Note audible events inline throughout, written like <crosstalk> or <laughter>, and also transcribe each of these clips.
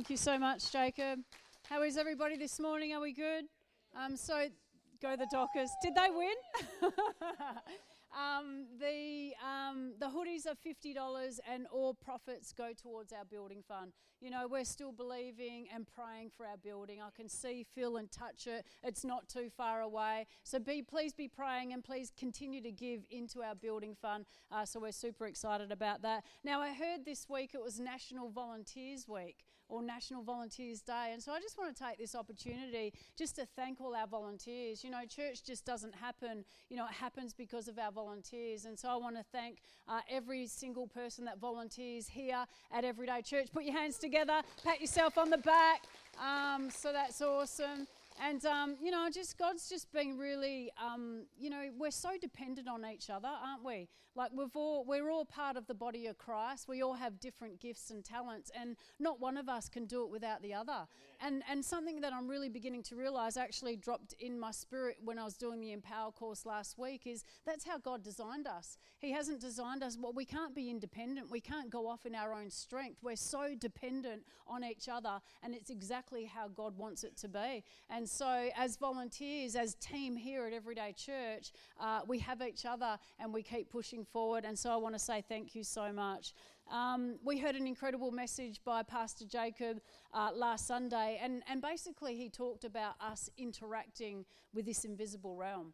Thank you so much, Jacob. How is everybody this morning? Are we good? Um, so, go the Dockers. Did they win? <laughs> Um, the um, the hoodies are fifty dollars, and all profits go towards our building fund. You know, we're still believing and praying for our building. I can see, feel, and touch it. It's not too far away. So be please be praying and please continue to give into our building fund. Uh, so we're super excited about that. Now I heard this week it was National Volunteers Week or National Volunteers Day. And so I just want to take this opportunity just to thank all our volunteers. You know, church just doesn't happen, you know, it happens because of our volunteers. And so I want to thank uh, every single person that volunteers here at Everyday Church. Put your hands together, pat yourself on the back. Um, so that's awesome. And, um, you know, just God's just been really, um, you know, we're so dependent on each other, aren't we? Like we've all, we're all part of the body of Christ. We all have different gifts and talents, and not one of us can do it without the other. And, and something that I'm really beginning to realize actually dropped in my spirit when I was doing the Empower course last week is that's how God designed us. He hasn't designed us, well, we can't be independent. We can't go off in our own strength. We're so dependent on each other, and it's exactly how God wants it to be. And so, as volunteers, as team here at Everyday Church, uh, we have each other and we keep pushing forward. And so, I want to say thank you so much. Um, we heard an incredible message by Pastor Jacob uh, last Sunday, and, and basically, he talked about us interacting with this invisible realm.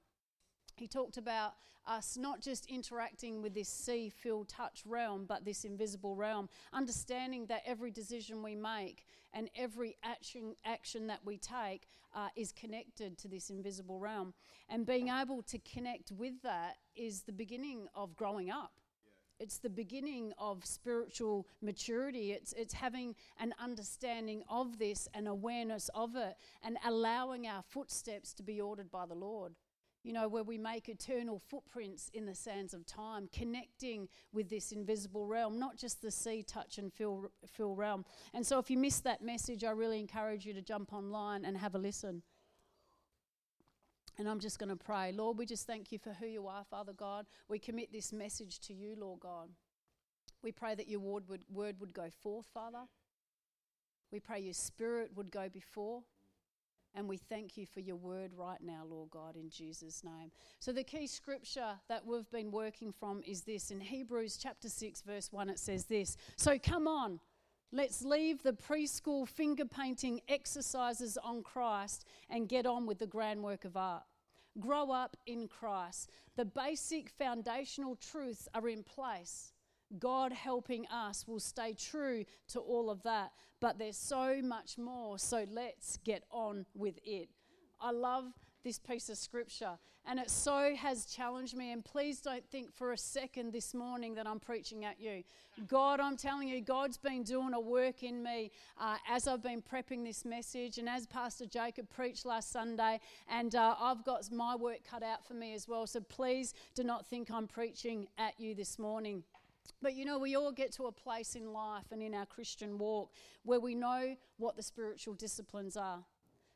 He talked about us not just interacting with this see, feel, touch realm, but this invisible realm, understanding that every decision we make and every action, action that we take uh, is connected to this invisible realm. And being able to connect with that is the beginning of growing up. It's the beginning of spiritual maturity. It's, it's having an understanding of this, an awareness of it, and allowing our footsteps to be ordered by the Lord you know, where we make eternal footprints in the sands of time, connecting with this invisible realm, not just the see, touch, and feel, feel realm. And so, if you missed that message, I really encourage you to jump online and have a listen. And I'm just going to pray. Lord, we just thank you for who you are, Father God. We commit this message to you, Lord God. We pray that your word would, word would go forth, Father. We pray your spirit would go before. And we thank you for your word right now, Lord God, in Jesus' name. So, the key scripture that we've been working from is this. In Hebrews chapter 6, verse 1, it says this So, come on, let's leave the preschool finger painting exercises on Christ and get on with the grand work of art. Grow up in Christ. The basic foundational truths are in place. God helping us will stay true to all of that. But there's so much more, so let's get on with it. I love this piece of scripture, and it so has challenged me. And please don't think for a second this morning that I'm preaching at you. God, I'm telling you, God's been doing a work in me uh, as I've been prepping this message, and as Pastor Jacob preached last Sunday, and uh, I've got my work cut out for me as well. So please do not think I'm preaching at you this morning. But you know, we all get to a place in life and in our Christian walk where we know what the spiritual disciplines are.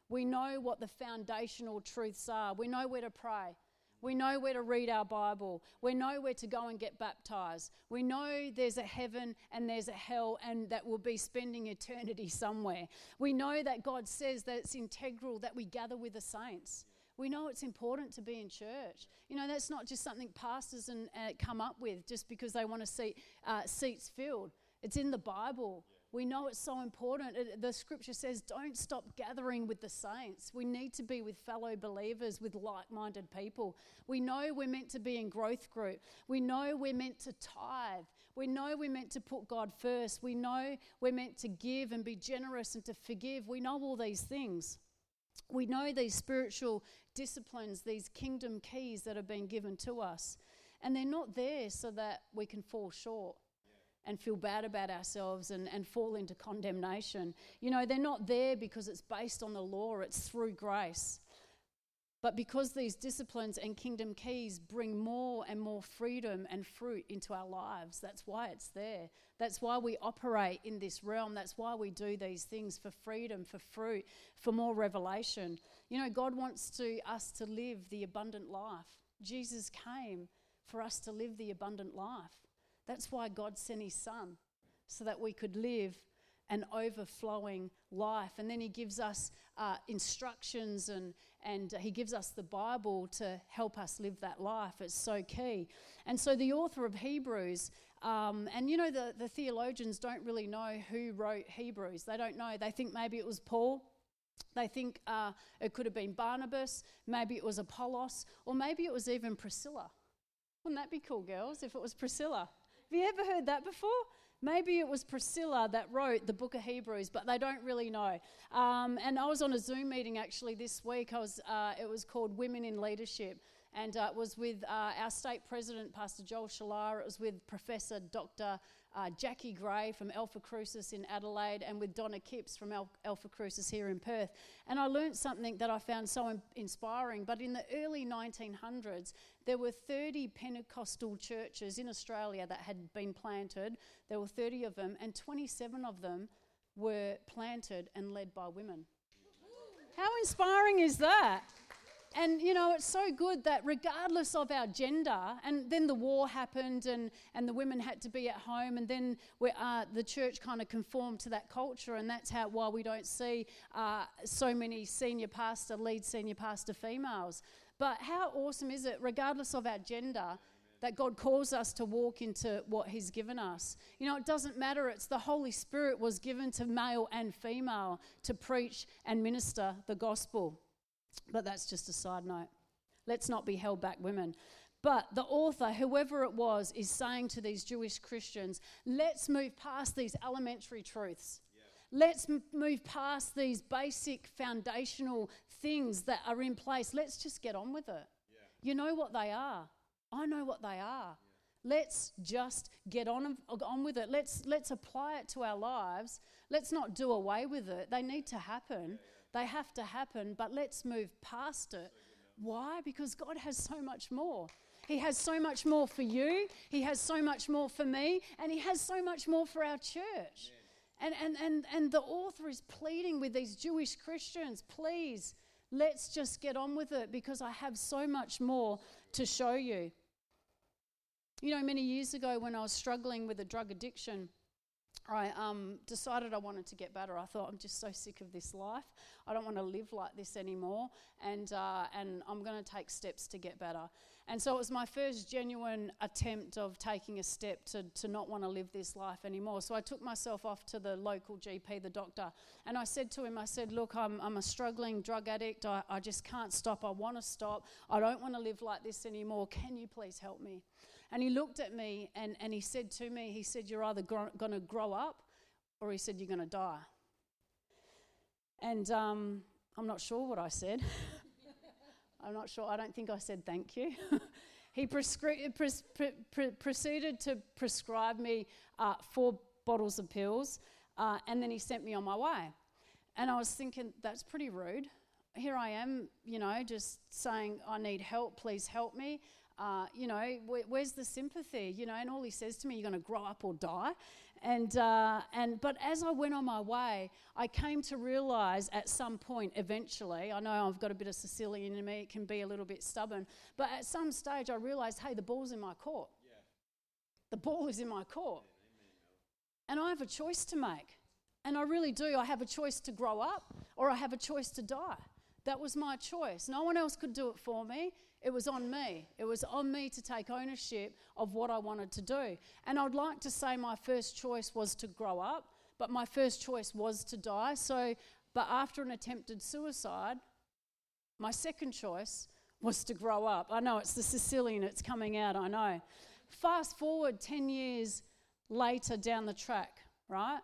We know what the foundational truths are. We know where to pray. We know where to read our Bible. We know where to go and get baptized. We know there's a heaven and there's a hell and that we'll be spending eternity somewhere. We know that God says that it's integral that we gather with the saints. We know it's important to be in church. You know, that's not just something pastors and, uh, come up with just because they want to see uh, seats filled. It's in the Bible. Yeah. We know it's so important. It, the scripture says, don't stop gathering with the saints. We need to be with fellow believers, with like minded people. We know we're meant to be in growth group. We know we're meant to tithe. We know we're meant to put God first. We know we're meant to give and be generous and to forgive. We know all these things. We know these spiritual disciplines, these kingdom keys that have been given to us. And they're not there so that we can fall short and feel bad about ourselves and, and fall into condemnation. You know, they're not there because it's based on the law, it's through grace. But because these disciplines and kingdom keys bring more and more freedom and fruit into our lives, that's why it's there. That's why we operate in this realm. That's why we do these things for freedom, for fruit, for more revelation. You know, God wants to us to live the abundant life. Jesus came for us to live the abundant life. That's why God sent his son so that we could live an overflowing life. And then he gives us uh, instructions and, and he gives us the Bible to help us live that life. It's so key. And so the author of Hebrews, um, and you know, the, the theologians don't really know who wrote Hebrews. They don't know. They think maybe it was Paul. They think uh, it could have been Barnabas, maybe it was Apollos, or maybe it was even Priscilla. Wouldn't that be cool, girls, if it was Priscilla? Have you ever heard that before? Maybe it was Priscilla that wrote the book of Hebrews, but they don't really know. Um, and I was on a Zoom meeting actually this week. I was, uh, it was called Women in Leadership. And uh, it was with uh, our state president, Pastor Joel Shalar. It was with Professor Dr uh, Jackie Gray from Alpha Crucis in Adelaide and with Donna Kipps from Al- Alpha Crucis here in Perth. And I learned something that I found so in- inspiring. But in the early 1900s, there were 30 Pentecostal churches in Australia that had been planted. There were 30 of them, and 27 of them were planted and led by women. How inspiring is that? And you know, it's so good that regardless of our gender, and then the war happened, and, and the women had to be at home, and then we, uh, the church kind of conformed to that culture, and that's how why we don't see uh, so many senior pastor, lead senior pastor females. But how awesome is it, regardless of our gender, that God calls us to walk into what He's given us. You know, it doesn't matter, it's the Holy Spirit was given to male and female to preach and minister the gospel. But that's just a side note. Let's not be held back, women. But the author, whoever it was, is saying to these Jewish Christians, let's move past these elementary truths. Let's m- move past these basic foundational things that are in place. Let's just get on with it. Yeah. You know what they are. I know what they are. Yeah. Let's just get on, on with it. Let's, let's apply it to our lives. Let's not do away with it. They need to happen. They have to happen, but let's move past it. Why? Because God has so much more. He has so much more for you, He has so much more for me, and He has so much more for our church. And, and, and, and the author is pleading with these Jewish Christians please, let's just get on with it because I have so much more to show you. You know, many years ago when I was struggling with a drug addiction, I um, decided I wanted to get better. I thought I'm just so sick of this life. I don't want to live like this anymore, and uh, and I'm going to take steps to get better. And so it was my first genuine attempt of taking a step to, to not want to live this life anymore. So I took myself off to the local GP, the doctor, and I said to him, I said, Look, I'm, I'm a struggling drug addict. I, I just can't stop. I want to stop. I don't want to live like this anymore. Can you please help me? And he looked at me and, and he said to me, He said, You're either going to grow up or he said, You're going to die. And um, I'm not sure what I said. <laughs> I'm not sure. I don't think I said thank you. <laughs> he prescri- pres- pre- pre- proceeded to prescribe me uh, four bottles of pills uh, and then he sent me on my way. And I was thinking, that's pretty rude. Here I am, you know, just saying, I need help, please help me uh, you know, wh- where's the sympathy? You know, and all he says to me, you're going to grow up or die. And, uh, and, but as I went on my way, I came to realize at some point, eventually, I know I've got a bit of Sicilian in me, it can be a little bit stubborn, but at some stage I realized, hey, the ball's in my court. Yeah. The ball is in my court. Yeah, and I have a choice to make. And I really do. I have a choice to grow up or I have a choice to die. That was my choice. No one else could do it for me. It was on me. It was on me to take ownership of what I wanted to do. And I'd like to say my first choice was to grow up, but my first choice was to die. So, but after an attempted suicide, my second choice was to grow up. I know it's the Sicilian, it's coming out, I know. Fast forward 10 years later down the track, right?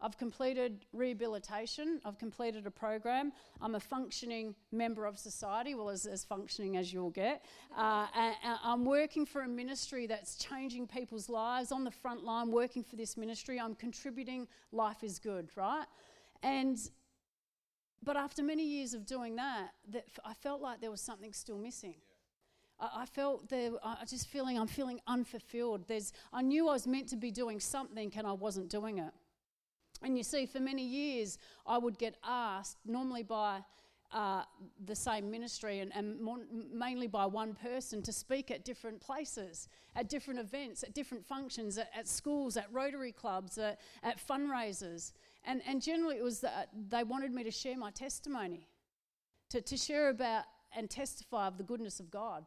I've completed rehabilitation, I've completed a program, I'm a functioning member of society, well, as, as functioning as you'll get. Uh, and, and I'm working for a ministry that's changing people's lives on the front line, working for this ministry. I'm contributing, life is good, right? And but after many years of doing that, that I felt like there was something still missing. I, felt there, I just feeling, I'm feeling unfulfilled. There's, I knew I was meant to be doing something and I wasn't doing it. And you see, for many years, I would get asked, normally by uh, the same ministry and, and more, mainly by one person, to speak at different places, at different events, at different functions, at, at schools, at Rotary clubs, at, at fundraisers. And, and generally, it was that they wanted me to share my testimony, to, to share about and testify of the goodness of God,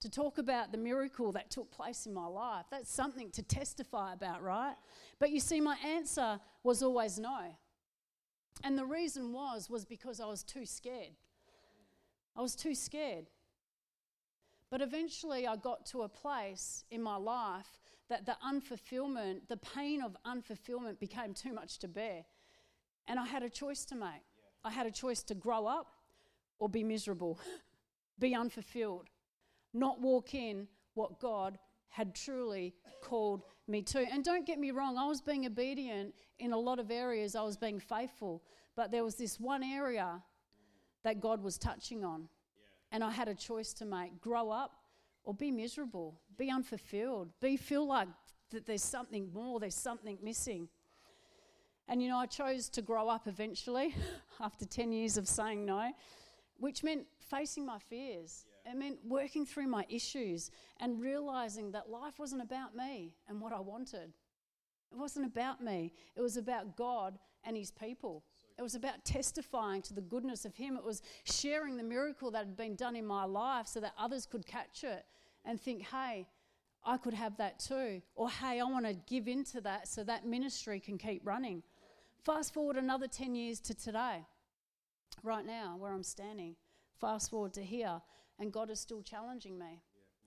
to talk about the miracle that took place in my life. That's something to testify about, right? But you see, my answer was always no. And the reason was, was because I was too scared. I was too scared. But eventually, I got to a place in my life that the unfulfillment, the pain of unfulfillment became too much to bear. And I had a choice to make. I had a choice to grow up or be miserable, <laughs> be unfulfilled, not walk in what God had truly called me to. And don't get me wrong, I was being obedient in a lot of areas, I was being faithful. But there was this one area that God was touching on. And I had a choice to make grow up or be miserable, be unfulfilled, be feel like that there's something more, there's something missing. And you know, I chose to grow up eventually <laughs> after 10 years of saying no, which meant facing my fears. Yeah. It meant working through my issues and realizing that life wasn't about me and what I wanted. It wasn't about me, it was about God and His people. It was about testifying to the goodness of Him. It was sharing the miracle that had been done in my life so that others could catch it and think, hey, I could have that too. Or, hey, I want to give into that so that ministry can keep running. Fast forward another 10 years to today, right now, where I'm standing. Fast forward to here, and God is still challenging me.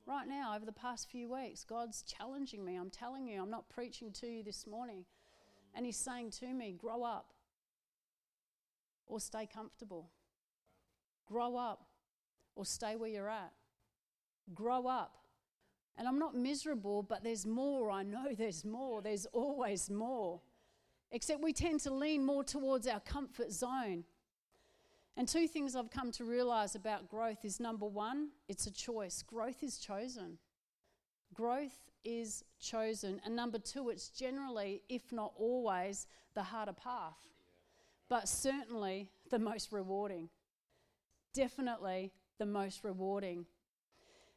Right now, over the past few weeks, God's challenging me. I'm telling you, I'm not preaching to you this morning. And He's saying to me, grow up or stay comfortable. Grow up or stay where you're at. Grow up. And I'm not miserable, but there's more. I know <laughs> there's more. There's always more. Except we tend to lean more towards our comfort zone. And two things I've come to realize about growth is number one, it's a choice. Growth is chosen. Growth is chosen. And number two, it's generally, if not always, the harder path but certainly the most rewarding. Definitely the most rewarding.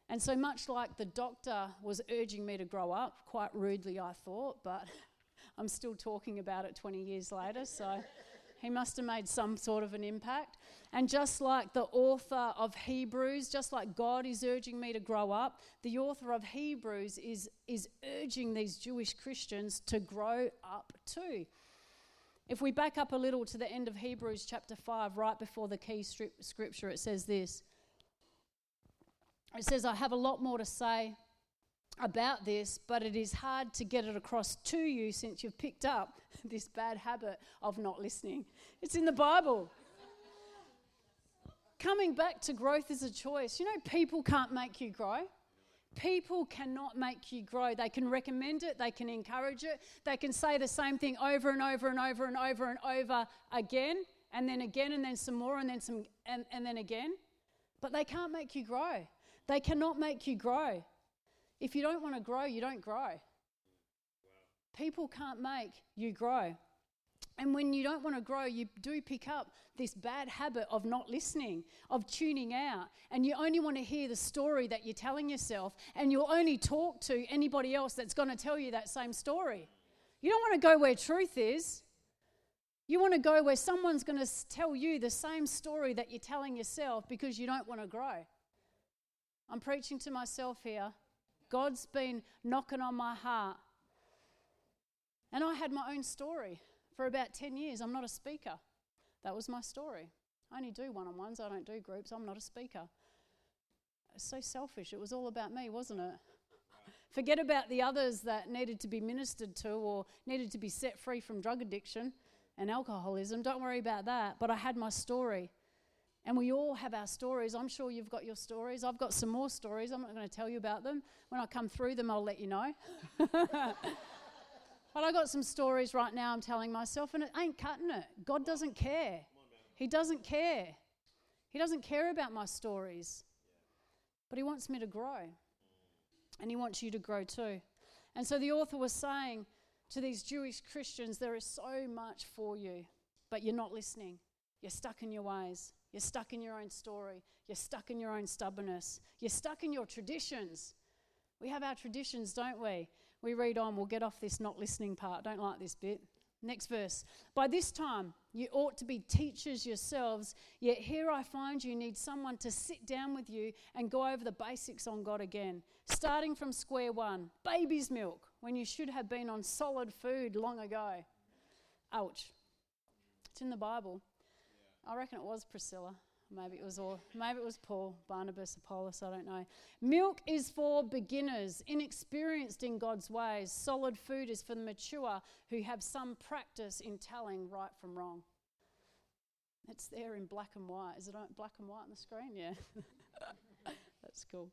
And so, much like the doctor was urging me to grow up, quite rudely, I thought, but <laughs> I'm still talking about it 20 years later, so <laughs> he must have made some sort of an impact. And just like the author of Hebrews, just like God is urging me to grow up, the author of Hebrews is, is urging these Jewish Christians to grow up too. If we back up a little to the end of Hebrews chapter 5, right before the key scripture, it says this. It says, I have a lot more to say about this, but it is hard to get it across to you since you've picked up <laughs> this bad habit of not listening. It's in the Bible. Coming back to growth is a choice. You know, people can't make you grow. People cannot make you grow. They can recommend it, they can encourage it, they can say the same thing over and over and over and over and over again, and then again, and then some more, and then some, and, and then again. But they can't make you grow. They cannot make you grow. If you don't want to grow, you don't grow. People can't make you grow. And when you don't want to grow, you do pick up this bad habit of not listening, of tuning out. And you only want to hear the story that you're telling yourself, and you'll only talk to anybody else that's going to tell you that same story. You don't want to go where truth is. You want to go where someone's going to tell you the same story that you're telling yourself because you don't want to grow. I'm preaching to myself here. God's been knocking on my heart. And I had my own story for about 10 years. I'm not a speaker. That was my story. I only do one on ones, I don't do groups. I'm not a speaker. So selfish. It was all about me, wasn't it? <laughs> Forget about the others that needed to be ministered to or needed to be set free from drug addiction and alcoholism. Don't worry about that. But I had my story. And we all have our stories. I'm sure you've got your stories. I've got some more stories. I'm not going to tell you about them. When I come through them, I'll let you know. <laughs> But I got some stories right now I'm telling myself, and it ain't cutting it. God doesn't care. He doesn't care. He doesn't care about my stories. But He wants me to grow. And He wants you to grow too. And so the author was saying to these Jewish Christians, there is so much for you, but you're not listening. You're stuck in your ways. You're stuck in your own story. You're stuck in your own stubbornness. You're stuck in your traditions. We have our traditions, don't we? we read on, we'll get off this not listening part. Don't like this bit. Next verse. By this time, you ought to be teachers yourselves, yet here I find you need someone to sit down with you and go over the basics on God again, starting from square one baby's milk, when you should have been on solid food long ago. Ouch. It's in the Bible. I reckon it was Priscilla. Maybe it was all, maybe it was Paul, Barnabas, Apollos, I don't know. Milk is for beginners, inexperienced in God's ways. Solid food is for the mature who have some practice in telling right from wrong. It's there in black and white. Is it black and white on the screen? Yeah. <laughs> That's cool.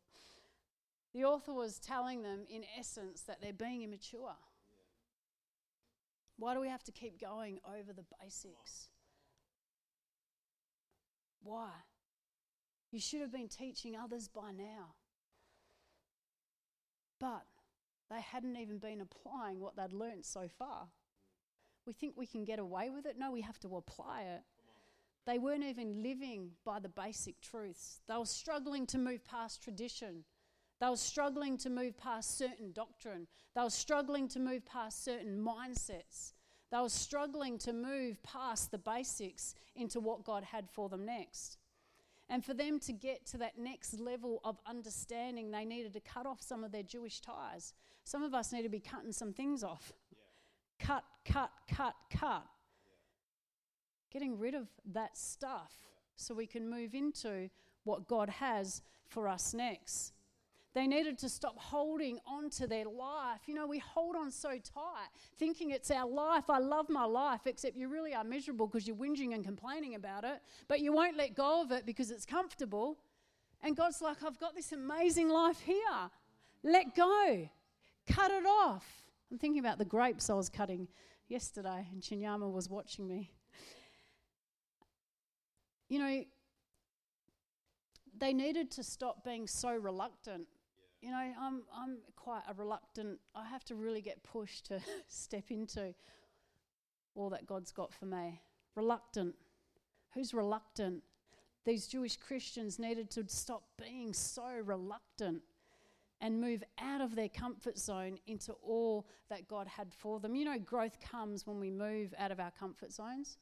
The author was telling them, in essence, that they're being immature. Why do we have to keep going over the basics? Why? You should have been teaching others by now. But they hadn't even been applying what they'd learnt so far. We think we can get away with it. No, we have to apply it. They weren't even living by the basic truths. They were struggling to move past tradition. They were struggling to move past certain doctrine. They were struggling to move past certain mindsets. They were struggling to move past the basics into what God had for them next. And for them to get to that next level of understanding, they needed to cut off some of their Jewish ties. Some of us need to be cutting some things off. Yeah. Cut, cut, cut, cut. Yeah. Getting rid of that stuff yeah. so we can move into what God has for us next. They needed to stop holding on to their life. You know, we hold on so tight, thinking it's our life. I love my life, except you really are miserable because you're whinging and complaining about it, but you won't let go of it because it's comfortable. And God's like, I've got this amazing life here. Let go. Cut it off. I'm thinking about the grapes I was cutting yesterday, and Chinyama was watching me. You know, they needed to stop being so reluctant you know, I'm, I'm quite a reluctant, I have to really get pushed to <laughs> step into all that God's got for me. Reluctant. Who's reluctant? These Jewish Christians needed to stop being so reluctant and move out of their comfort zone into all that God had for them. You know, growth comes when we move out of our comfort zones.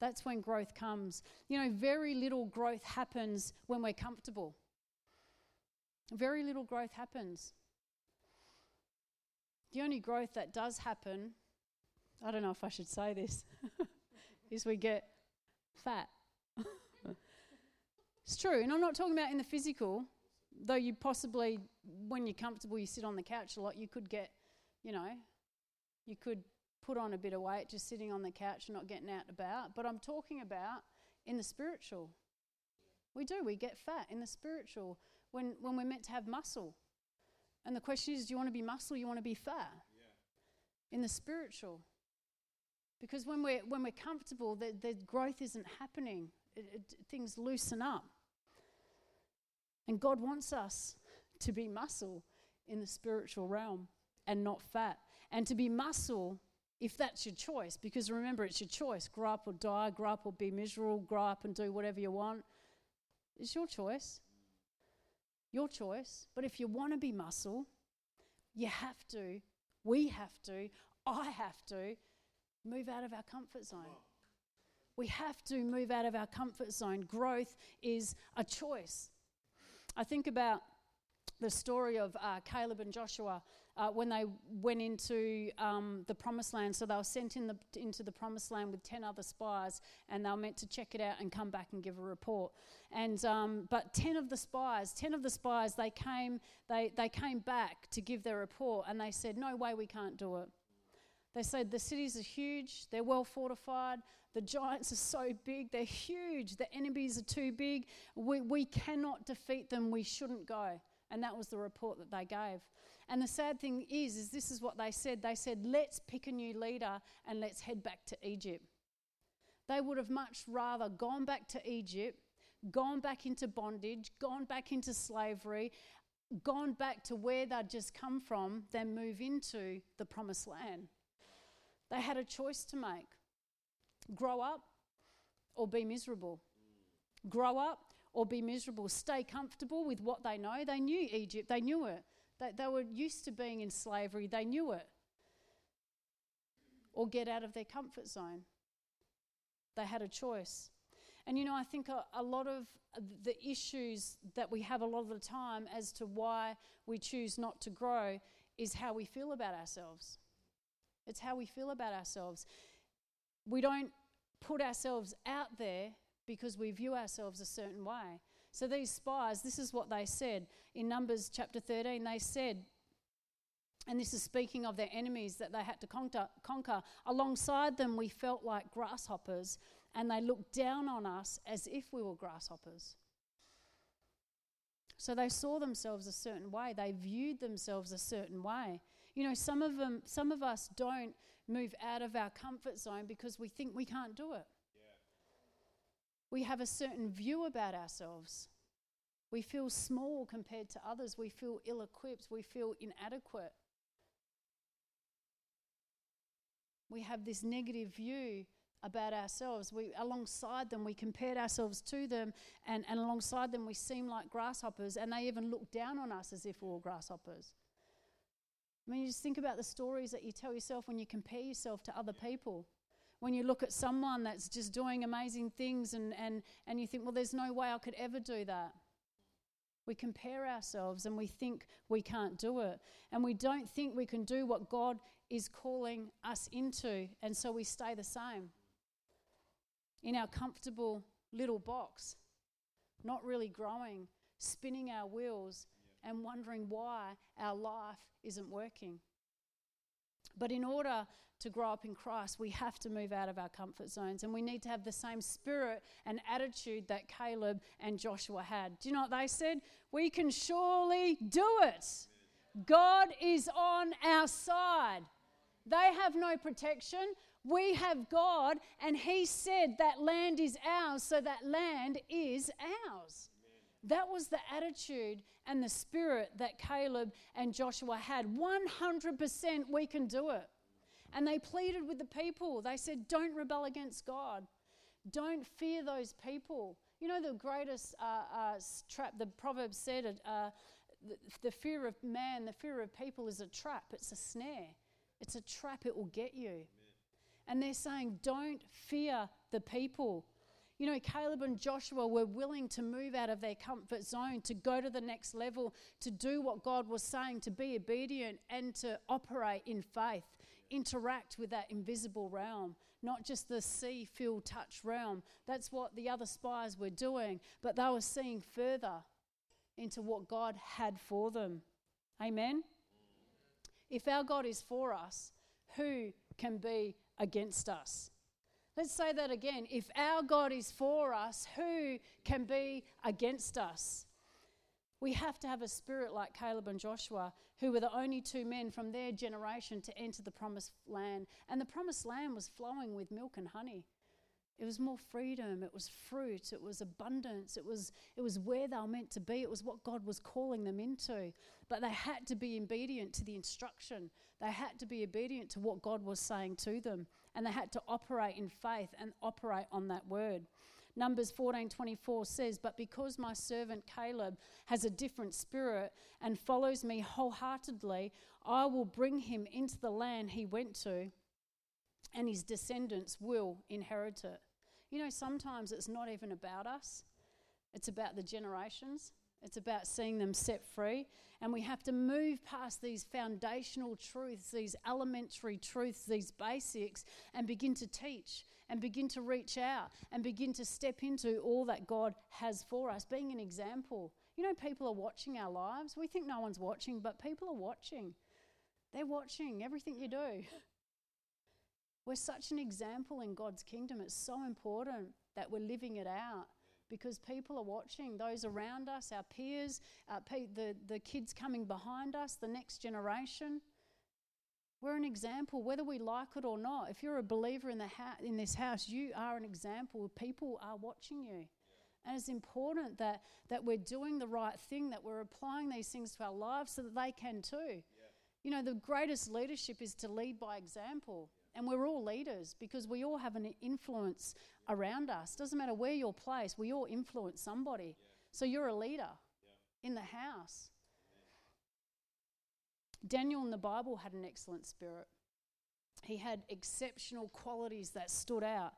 That's when growth comes. You know, very little growth happens when we're comfortable. Very little growth happens. The only growth that does happen, I don't know if I should say this, <laughs> is we get fat. <laughs> it's true. And I'm not talking about in the physical, though you possibly, when you're comfortable, you sit on the couch a lot, you could get, you know, you could put on a bit of weight just sitting on the couch and not getting out and about. But I'm talking about in the spiritual. We do, we get fat in the spiritual when, when we're meant to have muscle. And the question is do you want to be muscle you want to be fat? Yeah. In the spiritual. Because when we're, when we're comfortable, the, the growth isn't happening, it, it, things loosen up. And God wants us to be muscle in the spiritual realm and not fat. And to be muscle if that's your choice, because remember, it's your choice grow up or die, grow up or be miserable, grow up and do whatever you want. It's your choice. Your choice. But if you want to be muscle, you have to, we have to, I have to move out of our comfort zone. We have to move out of our comfort zone. Growth is a choice. I think about the story of uh, Caleb and Joshua uh, when they went into um, the promised land. So they were sent in the, into the promised land with 10 other spies, and they were meant to check it out and come back and give a report. And, um, but 10 of the spies, 10 of the spies, they came, they, they came back to give their report, and they said, No way, we can't do it. They said the cities are huge, they're well fortified, the giants are so big, they're huge, the enemies are too big, we, we cannot defeat them, we shouldn't go. And that was the report that they gave. And the sad thing is, is this is what they said. They said, let's pick a new leader and let's head back to Egypt. They would have much rather gone back to Egypt, gone back into bondage, gone back into slavery, gone back to where they'd just come from than move into the promised land. They had a choice to make grow up or be miserable. Grow up or be miserable. Stay comfortable with what they know. They knew Egypt, they knew it. They, they were used to being in slavery, they knew it. or get out of their comfort zone. They had a choice. And you know, I think a, a, lot of the issues that we have a lot of the time as to why we choose not to grow is how we feel about ourselves. It's how we feel about ourselves. We don't put ourselves out there because we view ourselves a certain way. So these spies, this is what they said in Numbers chapter 13. They said, and this is speaking of their enemies that they had to conquer. Alongside them, we felt like grasshoppers, and they looked down on us as if we were grasshoppers. So they saw themselves a certain way. They viewed themselves a certain way. You know, some of them, some of us don't move out of our comfort zone because we think we can't do it. We have a certain view about ourselves. We feel small compared to others. We feel ill equipped. We feel inadequate. we have this negative view about ourselves. We, alongside them, we compared ourselves to them, and, and alongside them, we seem like grasshoppers, and they even look down on us as if we were grasshoppers. I mean, you just think about the stories that you tell yourself when you compare yourself to other people. When you look at someone that's just doing amazing things, and, and, and you think, well, there's no way I could ever do that. We compare ourselves and we think we can't do it. And we don't think we can do what God is calling us into. And so we stay the same in our comfortable little box, not really growing, spinning our wheels, and wondering why our life isn't working. But in order to grow up in Christ, we have to move out of our comfort zones and we need to have the same spirit and attitude that Caleb and Joshua had. Do you know what they said? We can surely do it. God is on our side. They have no protection. We have God, and He said that land is ours, so that land is ours. That was the attitude and the spirit that Caleb and Joshua had. 100% we can do it. And they pleaded with the people. They said, Don't rebel against God. Don't fear those people. You know, the greatest uh, uh, trap, the proverb said, uh, the, the fear of man, the fear of people is a trap, it's a snare. It's a trap, it will get you. Amen. And they're saying, don't fear the people. You know, Caleb and Joshua were willing to move out of their comfort zone, to go to the next level, to do what God was saying, to be obedient and to operate in faith, interact with that invisible realm, not just the see, feel, touch realm. That's what the other spies were doing, but they were seeing further into what God had for them. Amen. If our God is for us, who can be against us? Let's say that again. If our God is for us, who can be against us? We have to have a spirit like Caleb and Joshua, who were the only two men from their generation to enter the promised land. And the promised land was flowing with milk and honey. It was more freedom, it was fruit, it was abundance, it was, it was where they were meant to be, it was what God was calling them into. But they had to be obedient to the instruction, they had to be obedient to what God was saying to them, and they had to operate in faith and operate on that word. Numbers 14:24 says, "But because my servant Caleb has a different spirit and follows me wholeheartedly, I will bring him into the land he went to, and his descendants will inherit it." You know, sometimes it's not even about us, it's about the generations. It's about seeing them set free. And we have to move past these foundational truths, these elementary truths, these basics, and begin to teach and begin to reach out and begin to step into all that God has for us, being an example. You know, people are watching our lives. We think no one's watching, but people are watching. They're watching everything you do. We're such an example in God's kingdom. It's so important that we're living it out because people are watching those around us, our peers, uh, the, the kids coming behind us, the next generation. We're an example, whether we like it or not. If you're a believer in, the ha- in this house, you are an example. People are watching you. And it's important that, that we're doing the right thing, that we're applying these things to our lives so that they can too. Yeah. You know, the greatest leadership is to lead by example. And we're all leaders because we all have an influence around us. Doesn't matter where you're placed, we all influence somebody. Yeah. So you're a leader yeah. in the house. Amen. Daniel in the Bible had an excellent spirit. He had exceptional qualities that stood out.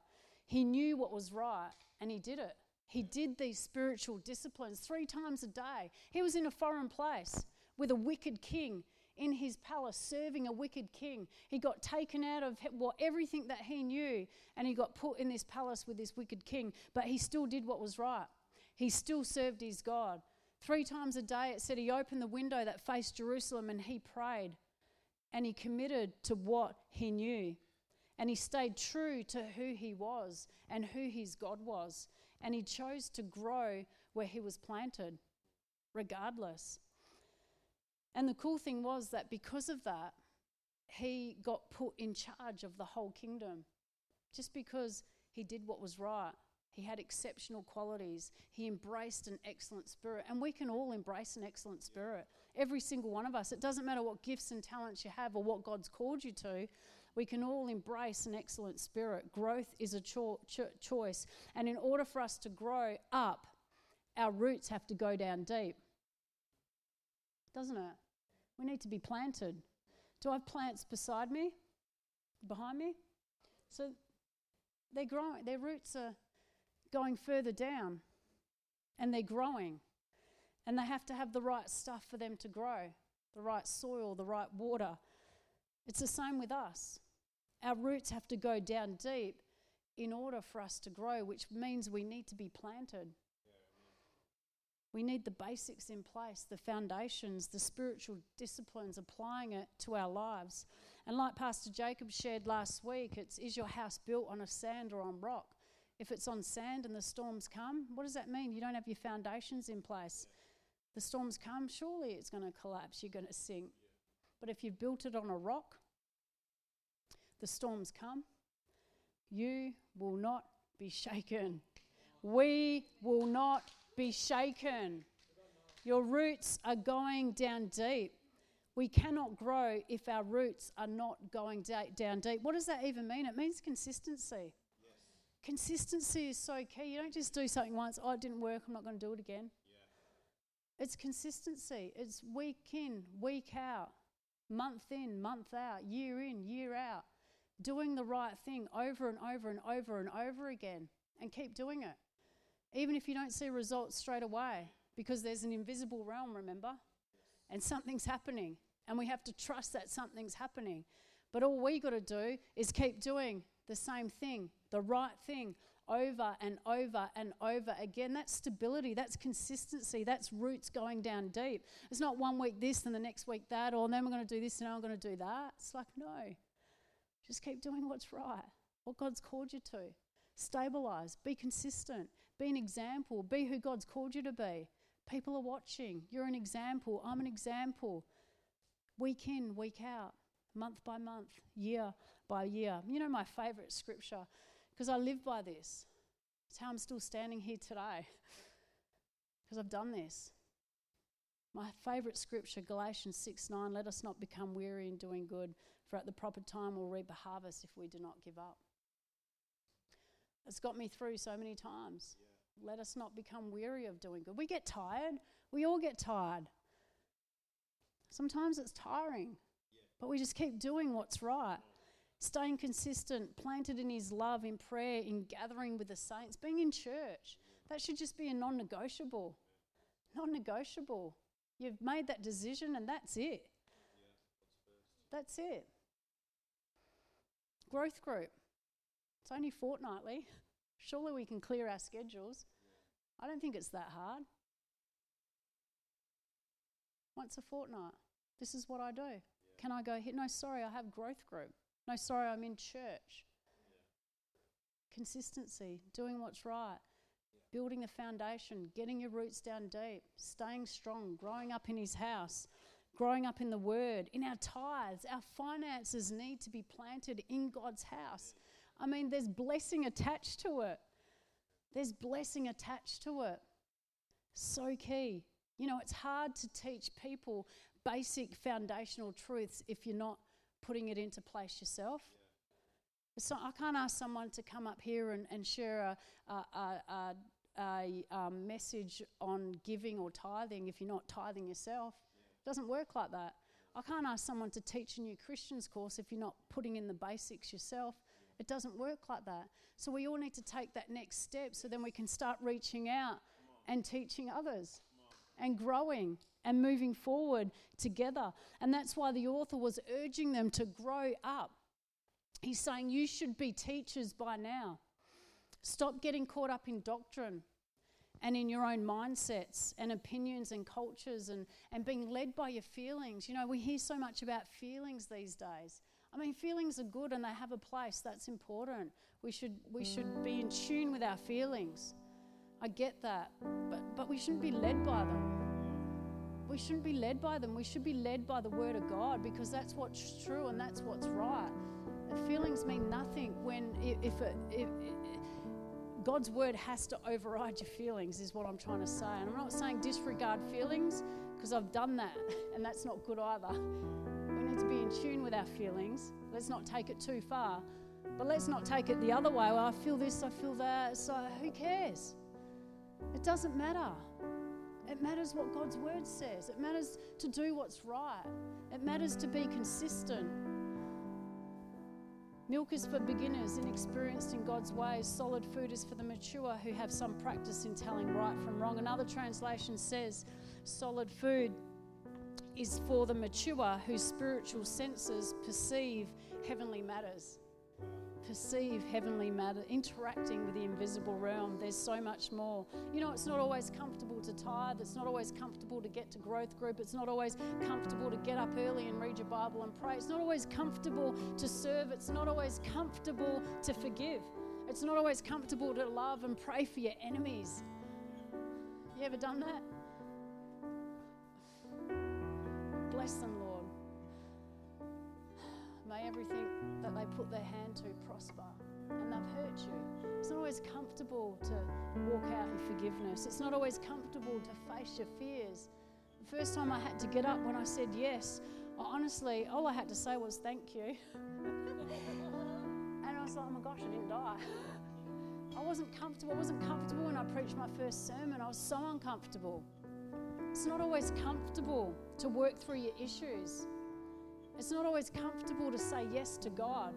He knew what was right and he did it. He did these spiritual disciplines three times a day. He was in a foreign place with a wicked king in his palace serving a wicked king. He got taken out of what everything that he knew and he got put in this palace with this wicked king, but he still did what was right. He still served his God. Three times a day it said he opened the window that faced Jerusalem and he prayed and he committed to what he knew. And he stayed true to who he was and who his God was. And he chose to grow where he was planted, regardless. And the cool thing was that because of that, he got put in charge of the whole kingdom. Just because he did what was right. He had exceptional qualities. He embraced an excellent spirit. And we can all embrace an excellent spirit. Every single one of us. It doesn't matter what gifts and talents you have or what God's called you to. We can all embrace an excellent spirit. Growth is a cho- cho- choice. And in order for us to grow up, our roots have to go down deep. Doesn't it? We need to be planted. Do I have plants beside me? Behind me? So they're growing, their roots are going further down and they're growing. And they have to have the right stuff for them to grow the right soil, the right water. It's the same with us. Our roots have to go down deep in order for us to grow, which means we need to be planted. We need the basics in place, the foundations, the spiritual disciplines, applying it to our lives. And like Pastor Jacob shared last week, it's is your house built on a sand or on rock? If it's on sand and the storms come, what does that mean? You don't have your foundations in place. The storms come, surely it's going to collapse, you're going to sink. But if you've built it on a rock, the storms come, you will not be shaken. We will not be shaken. Your roots are going down deep. We cannot grow if our roots are not going da- down deep. What does that even mean? It means consistency. Yes. Consistency is so key. You don't just do something once, oh, it didn't work, I'm not going to do it again. Yeah. It's consistency. It's week in, week out, month in, month out, year in, year out. Doing the right thing over and over and over and over again and keep doing it even if you don't see results straight away, because there's an invisible realm, remember? And something's happening, and we have to trust that something's happening. But all we got to do is keep doing the same thing, the right thing, over and over and over again. That's stability, that's consistency, that's roots going down deep. It's not one week this and the next week that, or then we're going to do this and now I'm going to do that. It's like, no. Just keep doing what's right, what God's called you to. Stabilize, be consistent, be an example. Be who God's called you to be. People are watching. You're an example. I'm an example. Week in, week out, month by month, year by year. You know my favorite scripture because I live by this. It's how I'm still standing here today because I've done this. My favorite scripture, Galatians 6 9, let us not become weary in doing good, for at the proper time we'll reap a harvest if we do not give up. It's got me through so many times. Yeah. Let us not become weary of doing good. We get tired. We all get tired. Sometimes it's tiring, yeah. but we just keep doing what's right. Staying consistent, planted in His love, in prayer, in gathering with the saints, being in church. That should just be a non negotiable. Non negotiable. You've made that decision and that's it. that's it. Growth group. It's only fortnightly. Surely we can clear our schedules. I don't think it's that hard. Once a fortnight. This is what I do. Yeah. Can I go here? No, sorry, I have growth group. No, sorry, I'm in church. Yeah. Consistency, doing what's right, yeah. building the foundation, getting your roots down deep, staying strong, growing up in His house, growing up in the Word, in our tithes. Our finances need to be planted in God's house. I mean, there's blessing attached to it. There's blessing attached to it. So key. You know, it's hard to teach people basic foundational truths if you're not putting it into place yourself. Yeah. So I can't ask someone to come up here and, and share a, a, a, a um, message on giving or tithing if you're not tithing yourself. It doesn't work like that. I can't ask someone to teach a new Christian's course if you're not putting in the basics yourself. It doesn't work like that. So we all need to take that next step so then we can start reaching out and teaching others and growing and moving forward together. And that's why the author was urging them to grow up. He's saying you should be teachers by now. Stop getting caught up in doctrine and in your own mindsets and opinions and cultures and, and being led by your feelings. You know, we hear so much about feelings these days. I mean, feelings are good and they have a place. That's important. We should, we should be in tune with our feelings. I get that. But, but we shouldn't be led by them. We shouldn't be led by them. We should be led by the Word of God because that's what's true and that's what's right. Feelings mean nothing when, if, uh, it, if, God's word has to override your feelings, is what I'm trying to say. And I'm not saying disregard feelings, because I've done that, <laughs> and that's not good either. To be in tune with our feelings. Let's not take it too far, but let's not take it the other way. Well, I feel this, I feel that, so who cares? It doesn't matter. It matters what God's word says. It matters to do what's right. It matters to be consistent. Milk is for beginners, inexperienced in God's ways. Solid food is for the mature who have some practice in telling right from wrong. Another translation says solid food is for the mature whose spiritual senses perceive heavenly matters perceive heavenly matter, interacting with the invisible realm. There's so much more. You know, it's not always comfortable to tithe, it's not always comfortable to get to growth group, it's not always comfortable to get up early and read your Bible and pray, it's not always comfortable to serve, it's not always comfortable to forgive, it's not always comfortable to love and pray for your enemies. You ever done that? Bless them, Lord. May everything that they put their hand to prosper. And they've hurt you. It's not always comfortable to walk out in forgiveness. It's not always comfortable to face your fears. The first time I had to get up when I said yes, honestly, all I had to say was thank you. <laughs> and I was like, oh my gosh, I didn't die. <laughs> I wasn't comfortable. I wasn't comfortable when I preached my first sermon. I was so uncomfortable. It's not always comfortable to work through your issues. It's not always comfortable to say yes to God.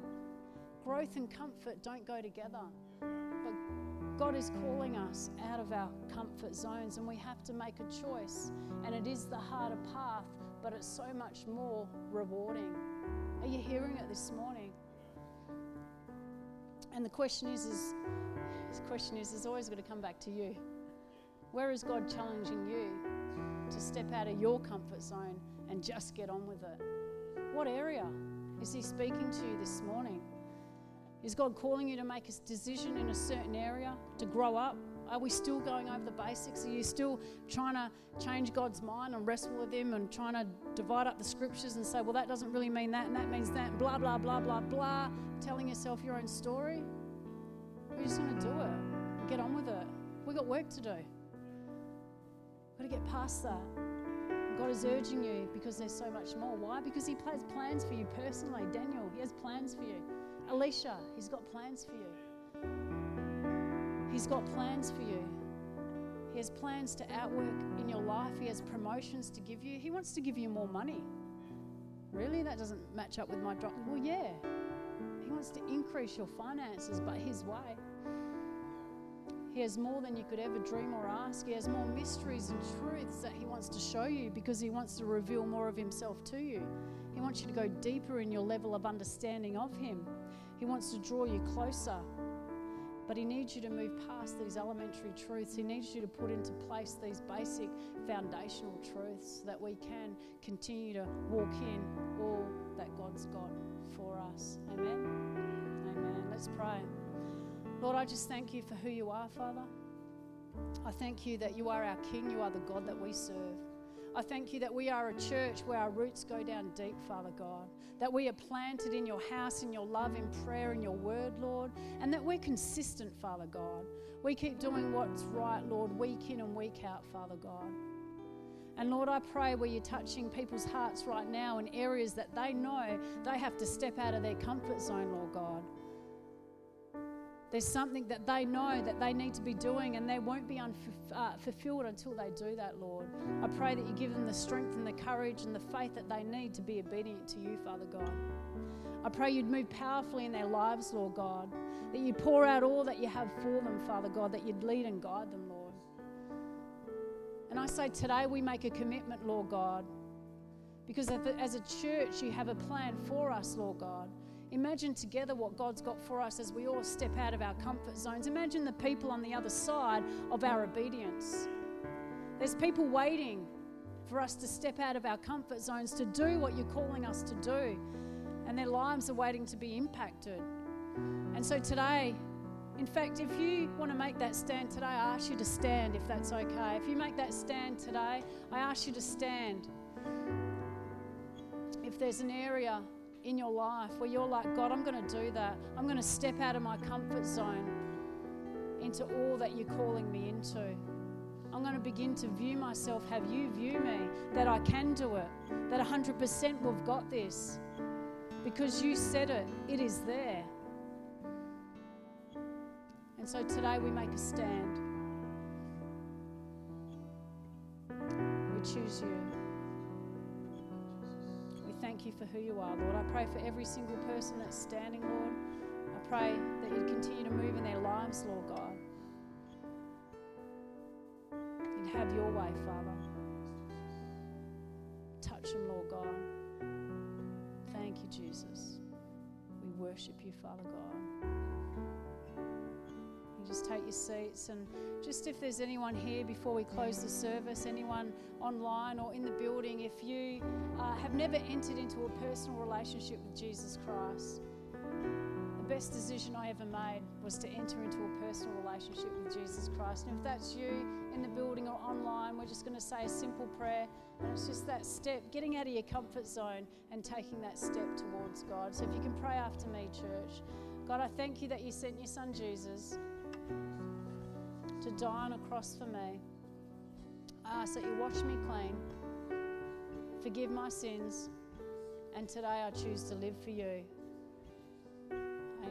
Growth and comfort don't go together. But God is calling us out of our comfort zones, and we have to make a choice. And it is the harder path, but it's so much more rewarding. Are you hearing it this morning? And the question is, is the question is, is always going to come back to you. Where is God challenging you to step out of your comfort zone and just get on with it? What area is He speaking to you this morning? Is God calling you to make a decision in a certain area, to grow up? Are we still going over the basics? Are you still trying to change God's mind and wrestle with Him and trying to divide up the scriptures and say, well, that doesn't really mean that and that means that, and blah, blah, blah, blah, blah, telling yourself your own story? We just want to do it, get on with it. We've got work to do. Got to get past that. God is urging you because there's so much more. Why? Because He has plans for you personally. Daniel, He has plans for you. Alicia, He's got plans for you. He's got plans for you. He has plans to outwork in your life. He has promotions to give you. He wants to give you more money. Really? That doesn't match up with my drop. Well, yeah. He wants to increase your finances, but His way. He has more than you could ever dream or ask. He has more mysteries and truths that He wants to show you because He wants to reveal more of Himself to you. He wants you to go deeper in your level of understanding of Him. He wants to draw you closer. But He needs you to move past these elementary truths. He needs you to put into place these basic foundational truths so that we can continue to walk in all that God's got for us. Amen. Amen. Let's pray. Lord, I just thank you for who you are, Father. I thank you that you are our King, you are the God that we serve. I thank you that we are a church where our roots go down deep, Father God. That we are planted in your house, in your love, in prayer, in your word, Lord. And that we're consistent, Father God. We keep doing what's right, Lord, week in and week out, Father God. And Lord, I pray where you're touching people's hearts right now in areas that they know they have to step out of their comfort zone, Lord God. There's something that they know that they need to be doing, and they won't be unf- uh, fulfilled until they do that, Lord. I pray that you give them the strength and the courage and the faith that they need to be obedient to you, Father God. I pray you'd move powerfully in their lives, Lord God, that you'd pour out all that you have for them, Father God, that you'd lead and guide them, Lord. And I say today we make a commitment, Lord God, because as a church you have a plan for us, Lord God. Imagine together what God's got for us as we all step out of our comfort zones. Imagine the people on the other side of our obedience. There's people waiting for us to step out of our comfort zones to do what you're calling us to do, and their lives are waiting to be impacted. And so today, in fact, if you want to make that stand today, I ask you to stand if that's okay. If you make that stand today, I ask you to stand. If there's an area in your life where you're like, God, I'm going to do that. I'm going to step out of my comfort zone into all that you're calling me into. I'm going to begin to view myself, have you view me, that I can do it, that 100% we've got this. Because you said it, it is there. And so today we make a stand. We choose you thank you for who you are, Lord. I pray for every single person that's standing, Lord. I pray that you'd continue to move in their lives, Lord God. You'd have your way, Father. Touch them, Lord God. Thank you, Jesus. We worship you, Father God just take your seats. And just if there's anyone here before we close the service, anyone online or in the building, if you uh, have never entered into a personal relationship with Jesus Christ, the best decision I ever made was to enter into a personal relationship with Jesus Christ. And if that's you in the building or online, we're just going to say a simple prayer. And it's just that step, getting out of your comfort zone and taking that step towards God. So if you can pray after me, church. God, I thank you that you sent your son Jesus to die on a cross for me. I ask that you wash me clean, forgive my sins, and today I choose to live for you.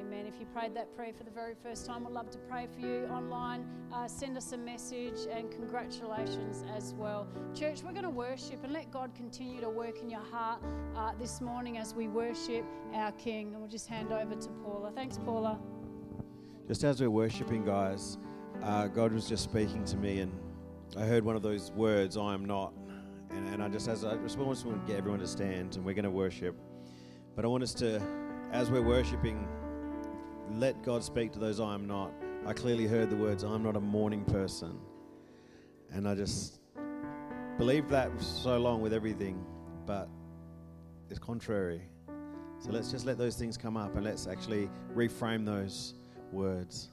Amen. If you prayed that prayer for the very first time, we'd love to pray for you online. Uh, send us a message and congratulations as well. Church, we're going to worship and let God continue to work in your heart uh, this morning as we worship our King. And we'll just hand over to Paula. Thanks, Paula. Just as we're worshiping, guys, uh, God was just speaking to me, and I heard one of those words, I am not. And, and I just, as I just want to get everyone to stand, and we're going to worship. But I want us to, as we're worshiping, let God speak to those I am not. I clearly heard the words, I'm not a morning person. And I just believed that so long with everything, but it's contrary. So let's just let those things come up and let's actually reframe those words.